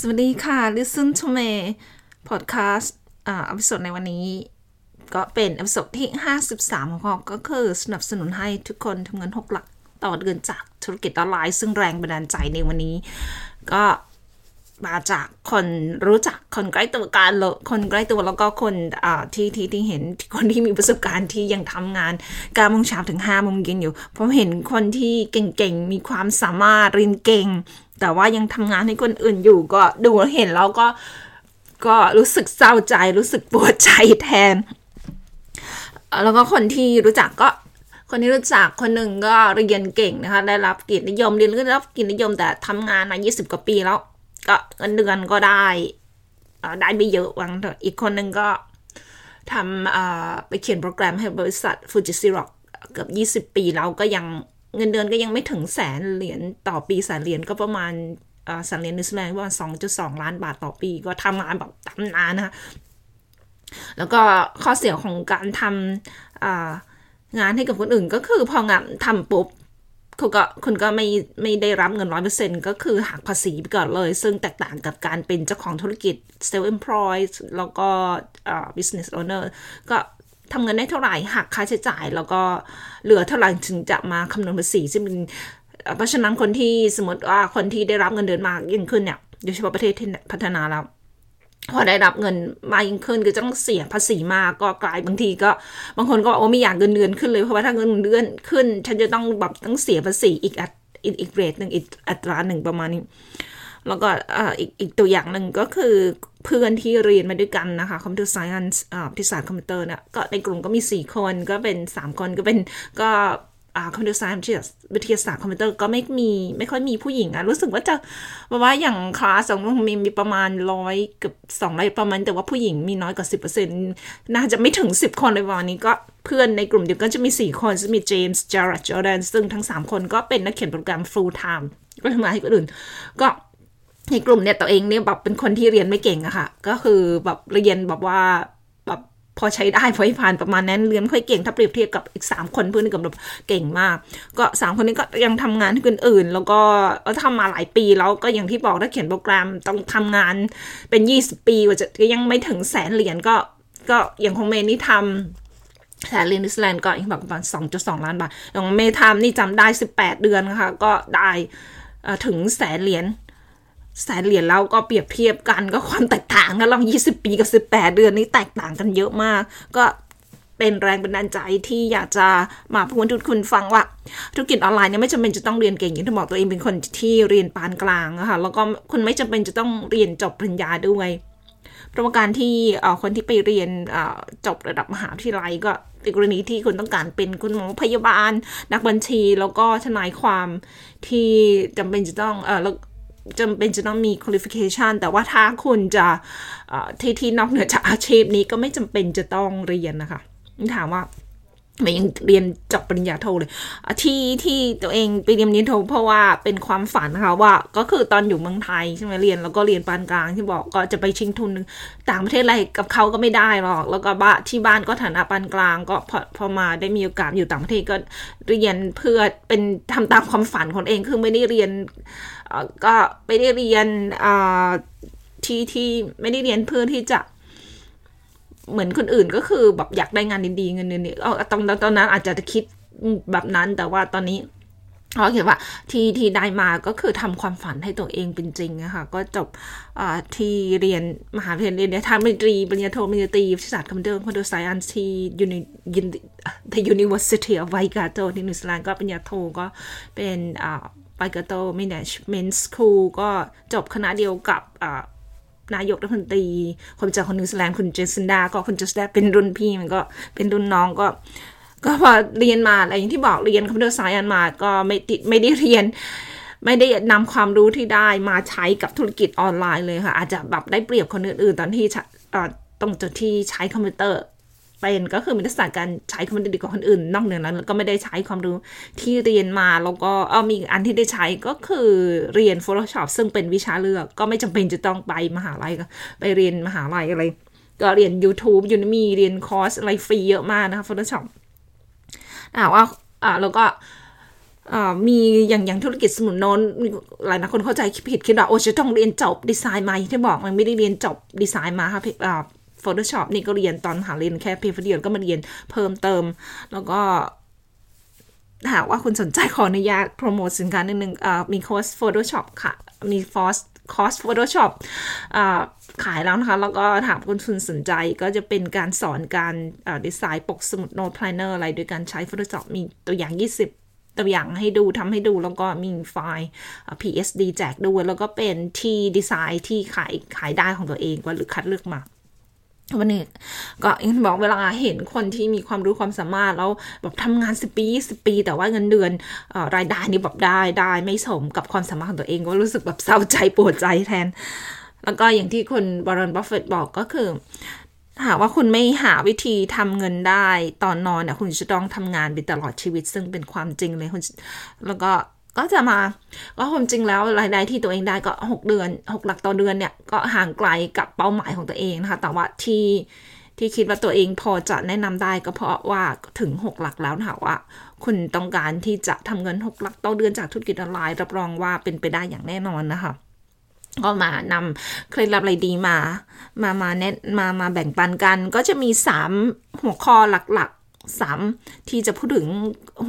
สวัสดีค่ะ Listen to me podcast อ่าอพิสดในวันนี้ ก็เป็นอพิสดที่ 53 ของเราก็คือสนับสนุนให้ทุกคนทำเงิน 6 หลัก ต่อเดือนจากธุรกิจออนไลน์ ซึ่งแรงบันดาลใจในวันนี้ ก็ มาจากคนรู้จักคนใกล้ตัวกันเลยคนใกล้ตัวแล้วก็คนที่ที่ที่เห็นคนที่มีประสบการณ์ที่ยังทำงาน9โมงเช้าถึง5โมงเย็นอยู่ผมเห็นคนที่เก่งๆ มีความสามารถเรียนเก่ง แต่ว่ายังทำงานให้คนอื่นอยู่ก็ดูเห็นแล้วก็ก็รู้สึกเศร้าใจรู้สึกปวดใจแทน แล้วก็คนที่รู้จักก็คนที่รู้จักคนหนึ่งก็เรียนเก่งนะคะได้รับเกียรตินิยมเรียนได้รับเกียรตินิยมแต่ทำงานมา 20 กว่าปีแล้ว ก็เงินเดือนก็ได้ได้ไม่เยอะวังเถอะอีกคนหนึ่งก็ทำไปเขียนโปรแกรมให้บริษัทฟูจิซิร็อกเกือบ 20 ปีแล้วก็ยังเงินเดือนก็ยังไม่ถึงแสนเหรียญต่อปีแสนเหรียญก็ประมาณแสนเหรียญนิวซีแลนด์ประมาณ2.2 ล้านบาทต่อปี ก็ทำงานแบบตำนานนะคะแล้วก็ข้อเสียของการทำงานให้กับคนอื่นก็คือพองานทำปุ๊บ คุณก็คุณก็ไม่ไม่ได้รับเงินร้อยเปอร์เซ็นต์ก็คือหักภาษีไปก่อนเลย ซึ่งแตกต่างกับการเป็นเจ้าของธุรกิจ self employed แล้วก็ business owner ก็ทำเงินได้เท่าไหร่หักค่าใช้จ่าย แล้วก็เหลือเท่าไหร่ถึงจะมาคำนวณภาษีซึ่งเป็นเพราะฉะนั้นคนที่สมมติว่าคนที่ได้รับเงินเดือนมากยิ่งขึ้นเนี่ยโดยเฉพาะประเทศที่พัฒนาแล้ว พอได้รับเงินมายิ่งขึ้นก็จะต้องเสียภาษีมากก็กลายบางทีก็ บางคนก็บอกว่าไม่อยากเงินเดือนขึ้นเลยเพราะว่าถ้าเงินเดือนขึ้น ฉันจะต้องแบบต้องเสียภาษีอีกอัตอีกเรทหนึ่งอีกอัตราหนึ่งประมาณนี้ แล้วก็อีกอีกตัวอย่างหนึ่งก็คือเพื่อนที่เรียนมาด้วยกันนะคะ computer science วิทยาศาสตร์คอมพิวเตอร์เนี่ยก็ในกลุ่มก็มี 4 คนก็เป็น 3 คนก็เป็นก็ computer science วิทยาศาสตร์คอมพิวเตอร์ก็ไม่มีไม่ค่อยมีผู้หญิงอะรู้สึกว่าจะว่าอย่างคลาสของมีมีประมาณร้อยกับสองร้อยประมาณ แต่ว่าผู้หญิงมีน้อยกว่าสิบเปอร์เซ็นต์น่าจะไม่ถึงสิบคนเลยวันนี้ก็เพื่อนในกลุ่มเดียวกันจะมีสี่คนจะมีเจมส์จาร์ดจอร์แดนซึ่งทั้งสามคนก็เป็นนักเขียนโปรแกรม full time ก็ทำงานให้คนอื่นก็ในกลุ่มเนี่ยตัวเองเนี่ยแบบเป็นคนที่เรียนไม่เก่งอะค่ะ ก็คือแบบเรียนแบบว่า พอใช้ได้พอให้ผ่านประมาณนั้นเรียนค่อยเก่งถ้าเปรียบเทียบกับอีกสามคนเพื่อนกับแบบเก่งมาก ก็สามคนนี้ก็ยังทำงานให้คนอื่น แล้วก็ทำมาหลายปีแล้วก็อย่างที่บอกถ้าเขียนโปรแกรมต้องทำงานเป็นยี่สิบปีกว่าจะยังไม่ถึงแสนเหรียญก็ก็อย่างของเมย์นี่ทำแสนเหรียญนิวซีแลนด์ก็อีกแบบประมาณสองจุดสองล้านบาทอย่างเมย์ทำนี่จำได้สิบแปดเดือนนะคะก็ได้ถึงแสนเหรียญ แสนเหรียญแล้วก็เปรียบเทียบกันก็ความแตกต่างกันเรา20 ปีกับ 18 เดือนนี้แตกต่างกันเยอะมาก ก็เป็นแรงบันดาลใจที่อยากจะมาพูดทุกคุณฟังว่า ธุรกิจออนไลน์เนี่ยไม่จำเป็นจะต้องเรียนเก่งอย่างที่บอกตัวเองเป็นคนที่เรียนปานกลางอะคะแล้วก็คุณไม่จำเป็นจะต้องเรียนจบปริญญาด้วยเพระว่าการที่คนที่ไปเรียนจบระดับมหาวิทยาลัยก็ในกรณีที่คุณต้องการเป็นคุณหมอพยาบาล นักบัญชีแล้วก็ทนายความที่จำเป็นจะต้องเออ จำเป็นจะต้องมี qualification แต่ว่าถ้าคุณจะที่ที่นอกเหนือจากอาชีพนี้ก็ไม่จำเป็นจะต้องเรียนนะคะถามว่า ไม่ยังเรียนจบปริญญาโทเลยที่ที่ตัวเองไปเรียนปริโทเพราะว่าเป็นความฝันนะคะว่าก็คือตอนอยู่เมืองไทยใช่ไหมเรียนแล้วก็เรียนปานกลางที่บอกก็จะไปชิงทุนต่างประเทศอะไรกับเขาก็ไม่ได้หรอก แล้วก็บ้านที่บ้านก็ฐานะปานกลาง ก็พอพอมาได้มีโอกาสอยู่ต่างประเทศก็เรียนเพื่อเป็นทำตามความฝันของเองคือไม่ได้เรียนก็ไม่ได้เรียนที่ที่ไม่ได้เรียนเพื่อที่จะ เหมือนคนอื่นก็คือแบบอยากได้งานดีๆเงินเดือนนี่ตอนตอนนั้นอาจจะคิดแบบนั้นแต่ว่าตอนนี้เขาเขียนว่าที่ที่ได้มาก็คือทำความฝันให้ตัวเองเป็นจริงนะคะก็จบที่เรียนมหาวิทยาลัยเรียนทางปริญญาตรีปริญญาโทปริญญาตรีวิทยาศาสตร์คอมพิวเตอร์ computer science ที่ยูนิยิน The University of Waikato ที่นิวซีแลนด์ก็ปริญญาโทก็เป็นอ่า Waikato Management School ก็จบคณะเดียวกับ นายกรัฐมนตรีคนจากคนนิวซีแลนด์คุณจาซินดา ก็คุณจาซินดาเป็นรุ่นพี่เมย์ก็เป็นรุ่นน้องก็ ก็พอเรียนมาอะไรอย่างที่บอกเรียน computer science มาก็ไม่ติดไม่ได้เรียน ไม่ได้นำความรู้ที่ได้มาใช้กับธุรกิจออนไลน์เลยค่ะ อาจจะแบบได้เปรียบคนอื่นๆ ตอนที่ตรงจุดที่ใช้คอมพิวเตอร์ เป็นก็คือมีทักษะการใช้คอมพิวเตอร์ดีกว่าคนอื่น นอกเหนือนั้นก็ไม่ได้ใช้ความรู้ที่เรียนมาแล้วก็เออมีอันที่ได้ใช้ก็คือเรียน Photoshop ซึ่งเป็นวิชาเลือก ก็ไม่จำเป็นจะต้องไปมหาลัยไปเรียนมหาลัยอะไร ก็เรียน YouTube Udemy เรียนคอร์สอะไรฟรีเยอะมากนะคะ Photoshop อ่าว่าอ่าแล้วก็มีอย่างอย่างธุรกิจสมุดโน้ตหลายคนเข้าใจผิดคิดว่าโอ้จะต้องเรียนจบดีไซน์มาที่บอกเมย์ไม่ได้เรียนจบดีไซน์มาค่ะ Photoshop นี่ก็เรียนตอนหาเรียนแค่เพียงเดียวก็มาเรียนเพิ่มเติม แล้วก็หากว่าคุณสนใจขออนุญาตโปรโมทสินค้าหนึ่งมีคอร์ส Photoshop ค่ะ มีฟอสคอร์ส Photoshop ขายแล้วนะคะ แล้วก็ถามคุณคุณสนใจก็จะเป็นการสอนการดีไซน์ปกสมุดโน้ต planner อะไร โดยการใช้ Photoshop มีตัวอย่าง 20ตัวอย่างให้ดูทำให้ดูแล้วก็มีไฟล์ PSD แจกด้วย แล้วก็เป็นที่ดีไซน์ที่ขายขายได้ของตัวเองว่าหรือคัดเลือกมา วันนี้ก็อย่างบอกเวลาเห็นคนที่มีความรู้ความสามารถแล้วแบบทำงานสิบปีสิบปี แต่ว่าเงินเดือนอรายได้นี่แบบได้ได้ไม่สมกับความสามารถของตัวเองก็รู้สึกแบบเศร้าใจปวดใจแทน แล้วก็อย่างที่คุณวอร์เรนบัฟเฟตต์บอกก็คือหากว่าคุณไม่หาวิธีทำเงินได้ตอนนอนเนี่ยคุณจะต้องทำงานไปตลอดชีวิต ซึ่งเป็นความจริงเลยคุณแล้วก็ ก็จะมา ก็ความจริงแล้วรายได้ที่ตัวเองได้ก็ 6 เดือน 6 หลักต่อเดือนเนี่ยก็ห่างไกลกับเป้าหมายของตัวเองนะคะแต่ว่าที่ที่คิดว่าตัวเองพอจะแนะนำได้ก็เพราะว่าถึง 6 หลักแล้วนะว่า คุณต้องการที่จะทำเงิน 6 หลักต่อเดือนจากธุรกิจออนไลน์รับรองว่าเป็นไปได้อย่างแน่นอนนะคะก็มานำเคล็ดลับอะไรดีมา มา มาแนะมา มาแบ่งปันกัน ก็จะมี 3 หัวข้อหลัก สามที่จะพูดถึง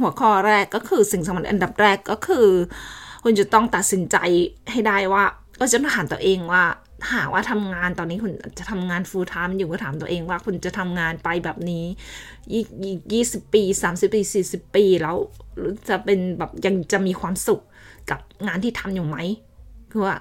หัวข้อแรกก็คือสิ่งสำคัญอันดับแรกก็คือ คุณจะต้องตัดสินใจให้ได้ว่าก็จะถามตัวเองว่าหากว่าทำงานตอนนี้คุณจะทำงาน full time อยู่ก็ถามตัวเองว่าคุณจะทำงานไปแบบนี้ยี่สิบปีสามสิบปีสี่สิบปีแล้วจะเป็นแบบยังจะมีความสุขกับงานที่ทำอยู่ไหมคือว่า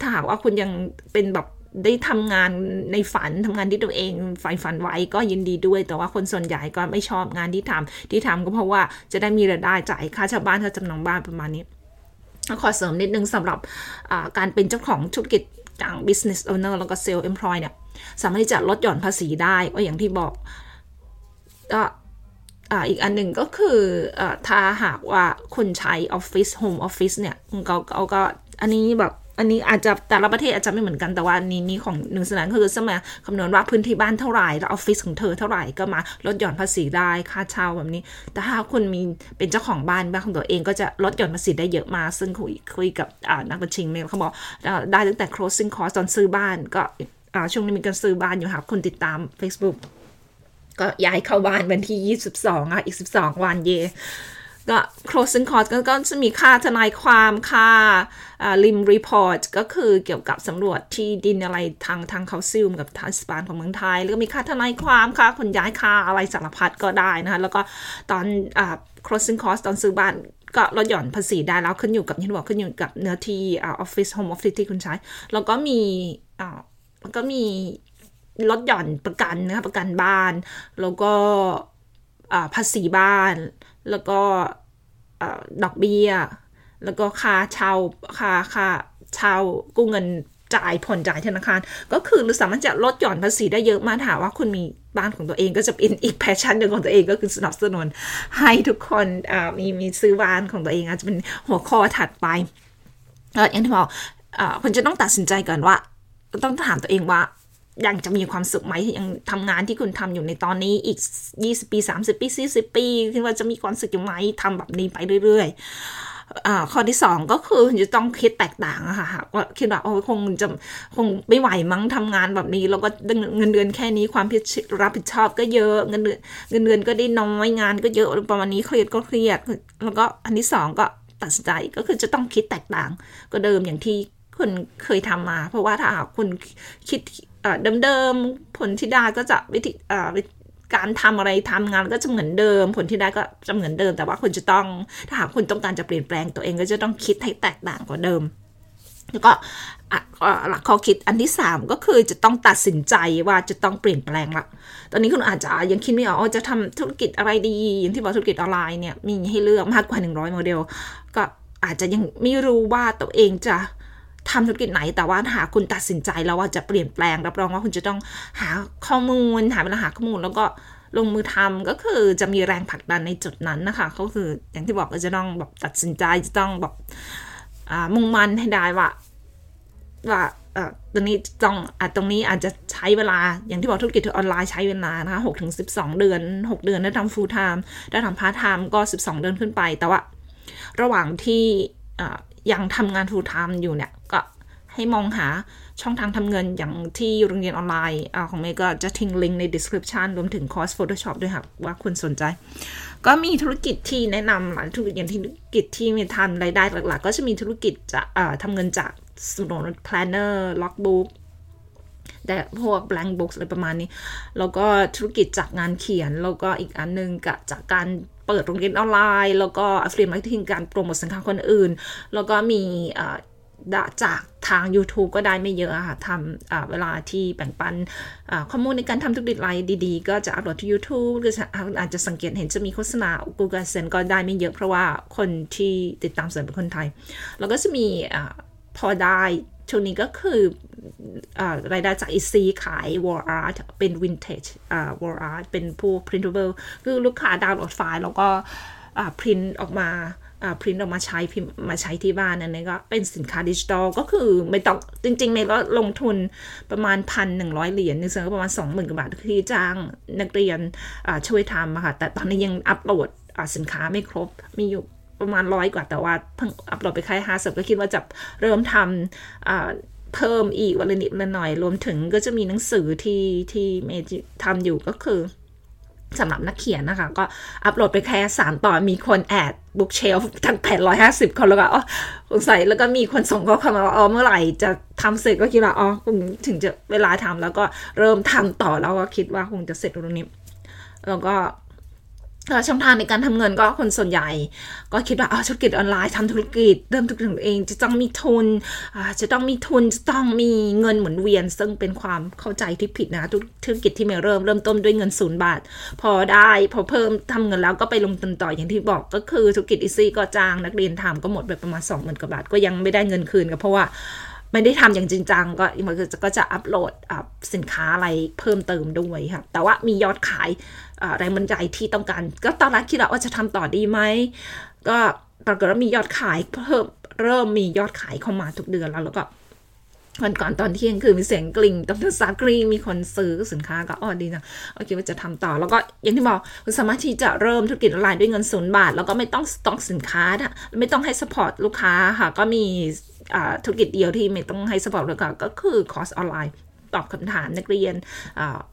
ถ้าหากว่าคุณยังเป็นแบบ ได้ทำงานในฝันทำงานที่ตัวเองใฝ่ฝันไว้ก็ยินดีด้วย แต่ว่าคนส่วนใหญ่ก็ไม่ชอบงานที่ทำที่ทำก็เพราะว่าจะได้มีรายได้จ่ายค่าเช่าบ้านค่าจำนองบ้านประมาณนี้ขอเสริมนิดนึงสำหรับการเป็นเจ้าของธุรกิจอย่าง business owner แล้วก็ sales employ เนี่ยสามารถที่จะลดหย่อนภาษีได้ก็อย่างที่บอกก็อีกอันหนึ่งก็คืออถ้าหากว่าคุณใช้ออฟฟิศ home office เนี่ยเขาก็อันนี้แบบอันนี้อาจจะแต่ละประเทศอาจจะไม่เหมือนกันแต่ว่านี้นี้ของนิวซีแลนด์คือสมัยคำนวณว่าพื้นที่บ้านเท่าไหร่แล้วออฟฟิศของเธอเท่าไหร่ก็มาลดหย่อนภาษีได้ค่าเช่าแบบนี้ แต่ถ้าคุณมีเป็นเจ้าของบ้านบ้านของตัวเองก็จะลดหย่อนภาษีได้เยอะมากซึ่งคุยคุยกับนักบัญชีเนี่ยเขาบอกได้ตั้งแต่ closing cost ตอนซื้อบ้านก็ช่วงนี้มีการซื้อบ้านอยู่ค่ะคนติดตาม Facebook ก็ย้ายเข้าบ้านวันที่ 22อะอีก 12 วันเย ก็ closing cost ก็จะมีค่าทนายความค่า LIM report ก็คือเกี่ยวกับสำรวจที่ดินอะไรทางทาง council กับทางเทศบาลของเมืองไทย แล้วก็มีค่าทนายความค่าคนย้ายค่าอะไรสารพัดก็ได้นะคะแล้วก็ตอนอ closing cost ตอนซื้อบ้านก็ลดหย่อนภาษีได้แล้วขึ้นอยู่กับที่บอกขึ้นอยู่กับเนื้อที่ออฟฟิศ home office ที่คุณใช้ แล้วก็มีแล้วก็มีลดหย่อนประกันนะคะประกันบ้าน แล้วก็ภาษีบ้าน แล้วก็ ดอกเบี้ย แล้วก็ค่าเช่าค่าค่าเช่ากู้เงินจ่ายผ่อนจ่ายธนาคาร ก็คือเราสามารถจะลดหย่อนภาษีได้เยอะมากถามว่าคุณมีบ้านของตัวเองก็จะเป็นอีกแพชชั่นหนึ่งของตัวเองก็คือสนับสนุนให้ทุกคนมีมีซื้อบ้านของตัวเองอาจจะเป็นหัวข้อถัดไปอย่างที่บอกคุณจะต้องตัดสินใจก่อนว่า ต้องถามตัวเองว่า ยังจะมีความสุขไหมยังทำงานที่คุณทำอยู่ในตอนนี้อีก 20 ปี 30 ปี 40 ปีคิดว่าจะมีความสุขอยู่ไหมทำแบบนี้ไปเรื่อยๆข้อที่สองก็คือจะต้องคิดแตกต่างอะค่ะก็คิดว่าโอ้คงจะคงไม่ไหวมั้งทำงานแบบนี้ แล้วก็เงินเดือนแค่นี้ความรับผิดชอบก็เยอะเงินเดือนเงินเดือนก็ได้น้อยงานก็เยอะประมาณนี้เครียดก็เครียด แล้วก็อันที่สองก็ตัดสินใจก็คือจะต้องคิดแตกต่างก็เดิมอย่างที่คุณเคยทำมา เพราะว่าถ้าคุณคิด เดิมๆผลที่ได้ก็จะวิธีการทำอะไรทำงานก็จะเหมือนเดิม ผลที่ได้ก็จะเหมือนเดิม แต่ว่าคุณจะต้องถ้าหากคุณต้องการจะเปลี่ยนแปลงตัวเองก็จะต้องคิดให้แตกต่างกว่าเดิม แล้วก็หลักข้อคิดอันที่ 3 ก็คือจะต้องตัดสินใจว่าจะต้องเปลี่ยนแปลงละตอนนี้คุณอาจจะยังคิดไม่ออกจะทำธุรกิจอะไรดี อย่างที่บอกธุรกิจออนไลน์เนี่ยมีให้เลือกมากกว่า 100 โมเดล ก็อาจจะยังไม่รู้ว่าตัวเองจะ ทำธุรกิจไหน แต่ว่าหาคุณตัดสินใจแล้วว่าจะเปลี่ยนแปลงรับรองว่าคุณจะต้องหาข้อมูล หาเวลาหาข้อมูลแล้วก็ลงมือทำก็คือจะมีแรงผลักดันในจุดนั้นนะคะก็คืออย่างที่บอกก็จะต้องแบบตัดสินใจจะต้องแบบมุ่งมั่นให้ได้ว่าว่าตรงนี้ต้องอตรงนี้อาจจะใช้เวลาอย่างที่บอกธุรกิจออนไลน์ใช้เวลานะคะหกถึงสิบสองเดือนหกเดือนได้ทำ full time ได้ทำ part time ก็สิบสองเดือนขึ้นไป แต่ว่า ระหว่างที่ ยังทำงาน full time อยู่เนี่ย ก็ให้มองหาช่องทางทำเงินอย่างที่โรงเรียนออนไลน์อของเมย์ก็จะทิ้งลิงก์ใน description รวมถึงคอร์ส Photoshop ด้วยค่ะว่าคุณสนใจ ก็มีธุรกิจที่แนะนำหลายธุรกิจอย่างธุรกิจที่มีทำรายได้หลัก ๆ ก็จะมีธุรกิจจะทำเงินจากสมุด planner logbook แต่พวก blank books อะไรประมาณนี้ แล้วก็ธุรกิจจากงานเขียน แล้วก็อีกอันนึงกับจากการ เปิดโรงเรียนออนไลน์ แล้วก็ affiliate marketing การโปรโมทสินค้าคนอื่น แล้วก็มีจากทาง YouTube ก็ได้ไม่เยอะค่ะทำเวลาที่แบ่งปันข้อมูลในการทำธุรกิจไลน์ดีๆ ก็จะอัปโหลดที่ YouTube หรืออาจจะสังเกตเห็นจะมีโฆษณา Google AdSense ก็ได้ไม่เยอะเพราะว่าคนที่ติดตามส่วนเป็นคนไทย แล้วก็จะมีพอได้ ช่วงนี้ก็คืออรายได้จากอีซีขาย wall art เป็น vintage wall art เป็นพวก printable คือลูกค้าดาวน์โหลดไฟล์แล้วก็พิมพ์ออกมาพิมพ์ออกมาใช้พิมพ์มาใช้ที่บ้านนั่นก็เป็นสินค้าดิจิทัลก็คือไม่ต้องจริงๆในก็ลงทุนประมาณพันหนึ่งร้อยเหรียญนึงซึ่งก็ประมาณสองหมื่นกว่าบาทที่จ้างนักเรียนช่วยทำค่ะแต่ตอนนี้ยังอัปโหลดสินค้าไม่ครบมีอยู่ ประมาณร้อยกว่าแต่ว่าเพิ่งอัปโหลดไปแค่ห้าสิบก็คิดว่าจะเริ่มทำเพิ่มอีกวันละนิดละหน่อย รวมถึงก็จะมีหนังสือที่ที่เมย์ทำอยู่ก็คือสำหรับนักเขียนนะคะ ก็อัปโหลดไปแค่สามตอนมีคนแอดบุ๊กเชลฟ์ทั้งแผ่นร้อยห้าสิบคนแล้วก็อ๋อสงสัยแล้วก็มีคนส่งข้อความมาว่าอ๋อเมื่อไหร่จะทำเสร็จก็คิดว่าอ๋อถึงจะเวลาทำแล้วก็เริ่มทำต่อแล้วก็คิดว่าคงจะเสร็จตรงนี้ แล้วก็ ช่องทางในการทำเงินก็คนส่วนใหญ่ ก็คิดว่าธุรกิจออนไลน์ทำธุรกิจ เริ่มธุรกิจเองจะต้องมีทุนจะต้องมีทุนจะต้องมีเงินหมุนเวียน ซึ่งเป็นความเข้าใจที่ผิดนะธุรกิจที่เมเริ่มเริ่มต้นด้วยเงินศูนย์บาท พอได้พอเพิ่มทำเงินแล้วก็ไปลงทุนต่ออย่างที่บอกก็คือธุรกิจอีซี่ก็จ้างนักเรียนทำก็หมดไปประมาณ2องหมื่นกว่าบาทก็ยังไม่ได้เงินคืนก็เพราะว่า ไม่ได้ทำอย่างจริงจังก็มันก็จะอัปโหลดสินค้าอะไรเพิ่มเติมด้วยค่ะ แต่ว่ามียอดขายแรงบันดาลที่ต้องการ ก็ตอนแรกคิดว่าจะทำต่อดีไหม ก็ปรากฏว่ามียอดขายเพิ่มเริ่มมียอดขายเข้ามาทุกเดือนแล้วแล้วก็วันก่อนตอนเที่ยงคือมีเสียงกลิ่งตอนสากรีมีคนซื้อสินค้าก็อ๋อดีนะโอเคว่าจะทำต่อ แล้วก็อย่างที่บอกคุณสามารถที่จะเริ่มธุรกิจออนไลน์ด้วยเงินศูนย์บาท แล้วก็ไม่ต้องสต็อกสินค้าไม่ต้องให้ support ลูกค้าค่ะ ก็มี ธุรกิจเดียวที่ไม่ต้องให้ support ลูกค้าก็คือคอร์สออนไลน์ ตอบคำถามนักเรียน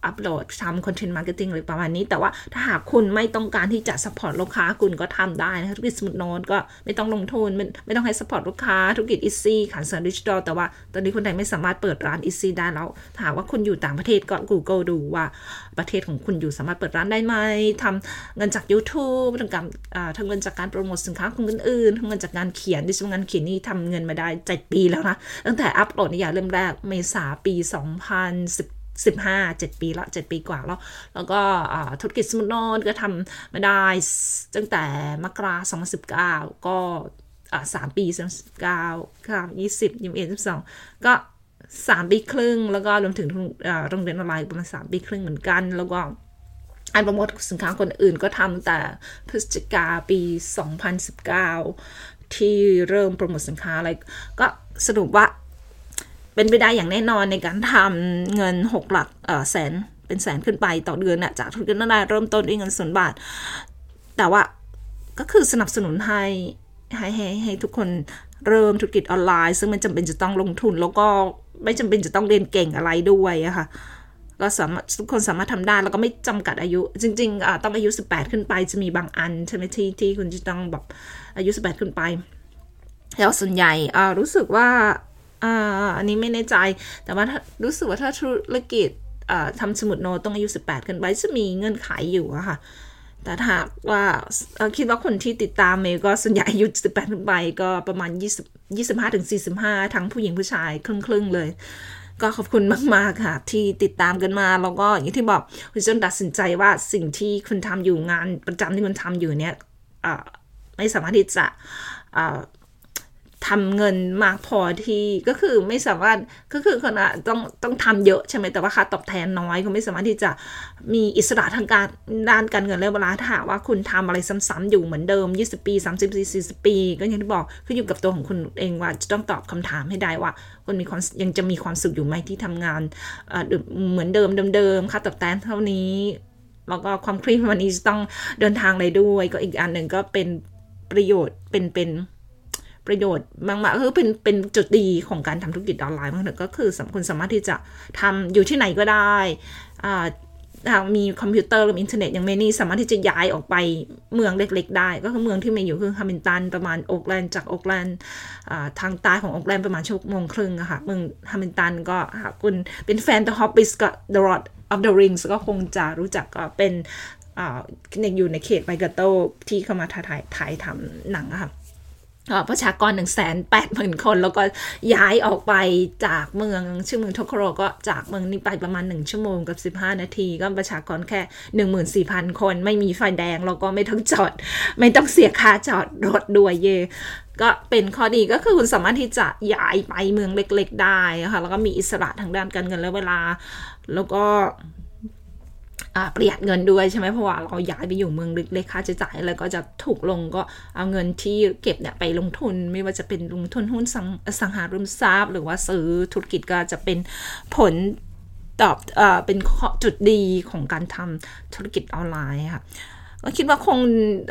อัปโหลดทำ content marketing อะไรประมาณนี้ แต่ว่าถ้าหากคุณไม่ต้องการที่จะ support ลูกค้าคุณก็ทำได้นะธุรกิจสมุดโน้ตก็ไม่ต้องลงทุนไม่ไม่ต้องให้ support ลูกค้าธุรกิจ Etsy ขายสินค้าดิจิทัลแต่ว่าตอนนี้คนไทยไม่สามารถเปิดร้าน Etsy ได้แล้วถ้าว่าคุณอยู่ต่างประเทศก็ Google ดูว่าประเทศของคุณอยู่สามารถเปิดร้านได้ไหมทำเงินจาก YouTube ทำการทำเงินจากการโปรโมทสินค้าของคนอื่นทำเงินจากงานเขียนดิฉันงานเขียนนี่ทำเงินมาได้เจ็ดปีแล้วนะตั้งแต่อัปโหลดนิยายเล่มแรกเมษาปี2010 15 7 ปีละ 7 ปีกว่าแล้ว แล้วก็ธุรกิจสมุดโนนก็ทำมาได้ตั้งแต่มกรา2019ก็สามปีสามสิบเก้าค่ะยี่สิบยี่สิบเอ็ดสิบสองก็สามปีครึ่ง แล้วก็รวมถึงโรงเรียนออนไลน์ประมาณสามปีครึ่งเหมือนกัน แล้วก็อันโปรโมทสินค้าคนอื่นก็ทำแต่พฤศจิกาปี 2019 ที่เริ่มโปรโมทสินค้าอะไรก็สรุปว่า เป็นไปได้อย่างแน่นอนในการทำเงินหกหลักเออแสนเป็นแสนขึ้นไปต่อเดือนน่ะจากธุรกิจนั้นเริ่มต้นด้วยเงินศูนย์บาท แต่ว่าก็คือสนับสนุนให้ให้ให้ให้ทุกคนเริ่มธุรกิจออนไลน์ ซึ่งมันจำเป็นจะต้องลงทุน แล้วก็ไม่จำเป็นจะต้องเรียนเก่งอะไรด้วยอะค่ะก็สามารถทุกคนสามารถทำได้แล้วก็ไม่จำกัดอายุ จริงๆต้องอายุ 18 ขึ้นไปจะมีบางอันใช่ไหมที่ที่คุณจะต้องแบบอายุ 18 ขึ้นไป แล้วส่วนใหญ่รู้สึกว่า อ่าอันนี้ไม่แน่ใจ แต่ว่ารู้สึกว่าถ้าธุรกิจทำสมุดโนต้องอายุ 18 ขึ้นไปจะมีเงื่อนไขอยู่อะค่ะ แต่ถ้าว่าคิดว่าคนที่ติดตามเมย์ก็ส่วนใหญ่อายุ 18 ขึ้นไปก็ประมาณ 20 25ถึง45 ทั้งผู้หญิงผู้ชายครึ่งๆเลย ก็ขอบคุณมากๆค่ะ ที่ติดตามกันมา แล้วก็อย่างที่บอกคุณจนตัดสินใจว่าสิ่งที่คุณทำอยู่งานประจำที่คุณทำอยู่เนี่ยไม่สามารถที่จะ ททำเงินมากพอที่ก็คือไม่สามารถก็คือคนอะต้องต้องทำเยอะใช่ไหมแต่ว่าค่าตอบแทนน้อยก็ไม่สามารถที่จะมีอิสระทางการด้านการเงินและเวลาถ้าว่าคุณทำอะไรซ้ำๆอยู่เหมือนเดิม 20 ปี 30ปี40 ปี ก็อย่างที่บอกขึ้นอยู่กับตัวของคุณเองว่าจะต้องตอบคำถามให้ได้ว่าคุณมีความยังจะมีความสุขอยู่ไหมที่ทำงานเหมือนเดิมเดิมๆค่าตอบแทนเท่านี้แล้วก็ความเครีมวันนี้จะต้องเดินทางเลยด้วย ก็อีกอันหนึ่งก็เป็นประโยชน์เป็นเป็นป ประโยชน์มากๆคือเป็นเป็นจุดดีของการทำธุรกิจออนไลน์มากเลยก็คือสคุณสามารถที่จะทำอยู่ที่ไหนก็ได้อ่ามีคอมพิวเตอร์หรืออินเทอร์เน็ตอย่างเมย์นี่สามารถที่จะย้ายออกไปเมืองเล็ก ๆ ได้ ก็คือเมืองที่เมย์อยู่คือ Hamilton ประมาณ Auckland จาก Auckland ทางใต้ของ Auckland ประมาณชั่วโมงครึ่งอะค่ะเมือง Hamilton ก็คุณเป็นแฟน The Hobbit กับ The Lord of the Rings ก็คงจะรู้จักก็เป็นอยู่ในเขต Waikato ที่เข้ามาถ่ายถ่ายทำหนังอะค่ะ ประชากร 1 8 0 0 0 0 คน แล้วก็ย้ายออกไปจากเมือง ชื่อเมืองโทโคโรก็จากเมืองนี้ไปประมาณ 1 ชั่วโมงกับ 15 นาที ก็ประชากรแค่ 14,000 คน ไม่มีไฟแดง แล้วก็ไม่ต้องจอด ไม่ต้องเสียค่าจอดรถด้วยเย ก็เป็นข้อดีก็คือคุณสามารถที่จะย้ายไปเมืองเล็ก ๆ ได้ค่ะแล้วก็มีอิสระทางด้านการเงินและเวลา แล้วก็ ประหยัดเงินด้วยใช่ไหมเพราะว่าเราย้ายไปอยู่เมืองเล็กๆค่าใช้จ่ายอะไรก็จะถูกลงก็เอาเงินที่เก็บเนี่ยไปลงทุนไม่ว่าจะเป็นลงทุนหุ้นสังสังหาริมทรัพย์ หรือว่าซื้อธุรกิจก็จะเป็นผลตอบเอ่อเป็นจุดดีของการทำธุรกิจออนไลน์ค่ะก็คิดว่าคง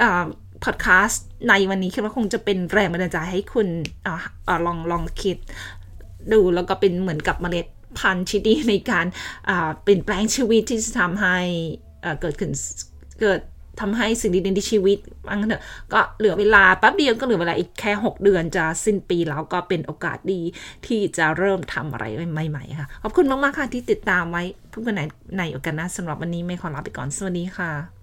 อ่าพอดแคสต์ในวันนี้คิดว่าคงจะเป็นแรงบันดาลใจให้คุณอลองลองคิดดูแล้วก็เป็นเหมือนกับเมล็ด พันชิ้ดีในการเปลี่ยนแปลงชีวิตที่จะทำให้เกิดขึ้นเกิดทำให้สิ่งดีๆในชีวิตบางเถอะก็เหลือเวลาแป๊บเดียวก็เหลือเวลาอีกแค่ 6 เดือนจะสิ้นปีแล้วก็เป็นโอกาสดีที่จะเริ่มทำอะไรใหม่ๆค่ะ ขอบคุณมากๆค่ะที่ติดตามไว้พบกันในในโอกาสหน้าสำหรับวันนี้ไม่ขอลาไปก่อน สวัสดีค่ะ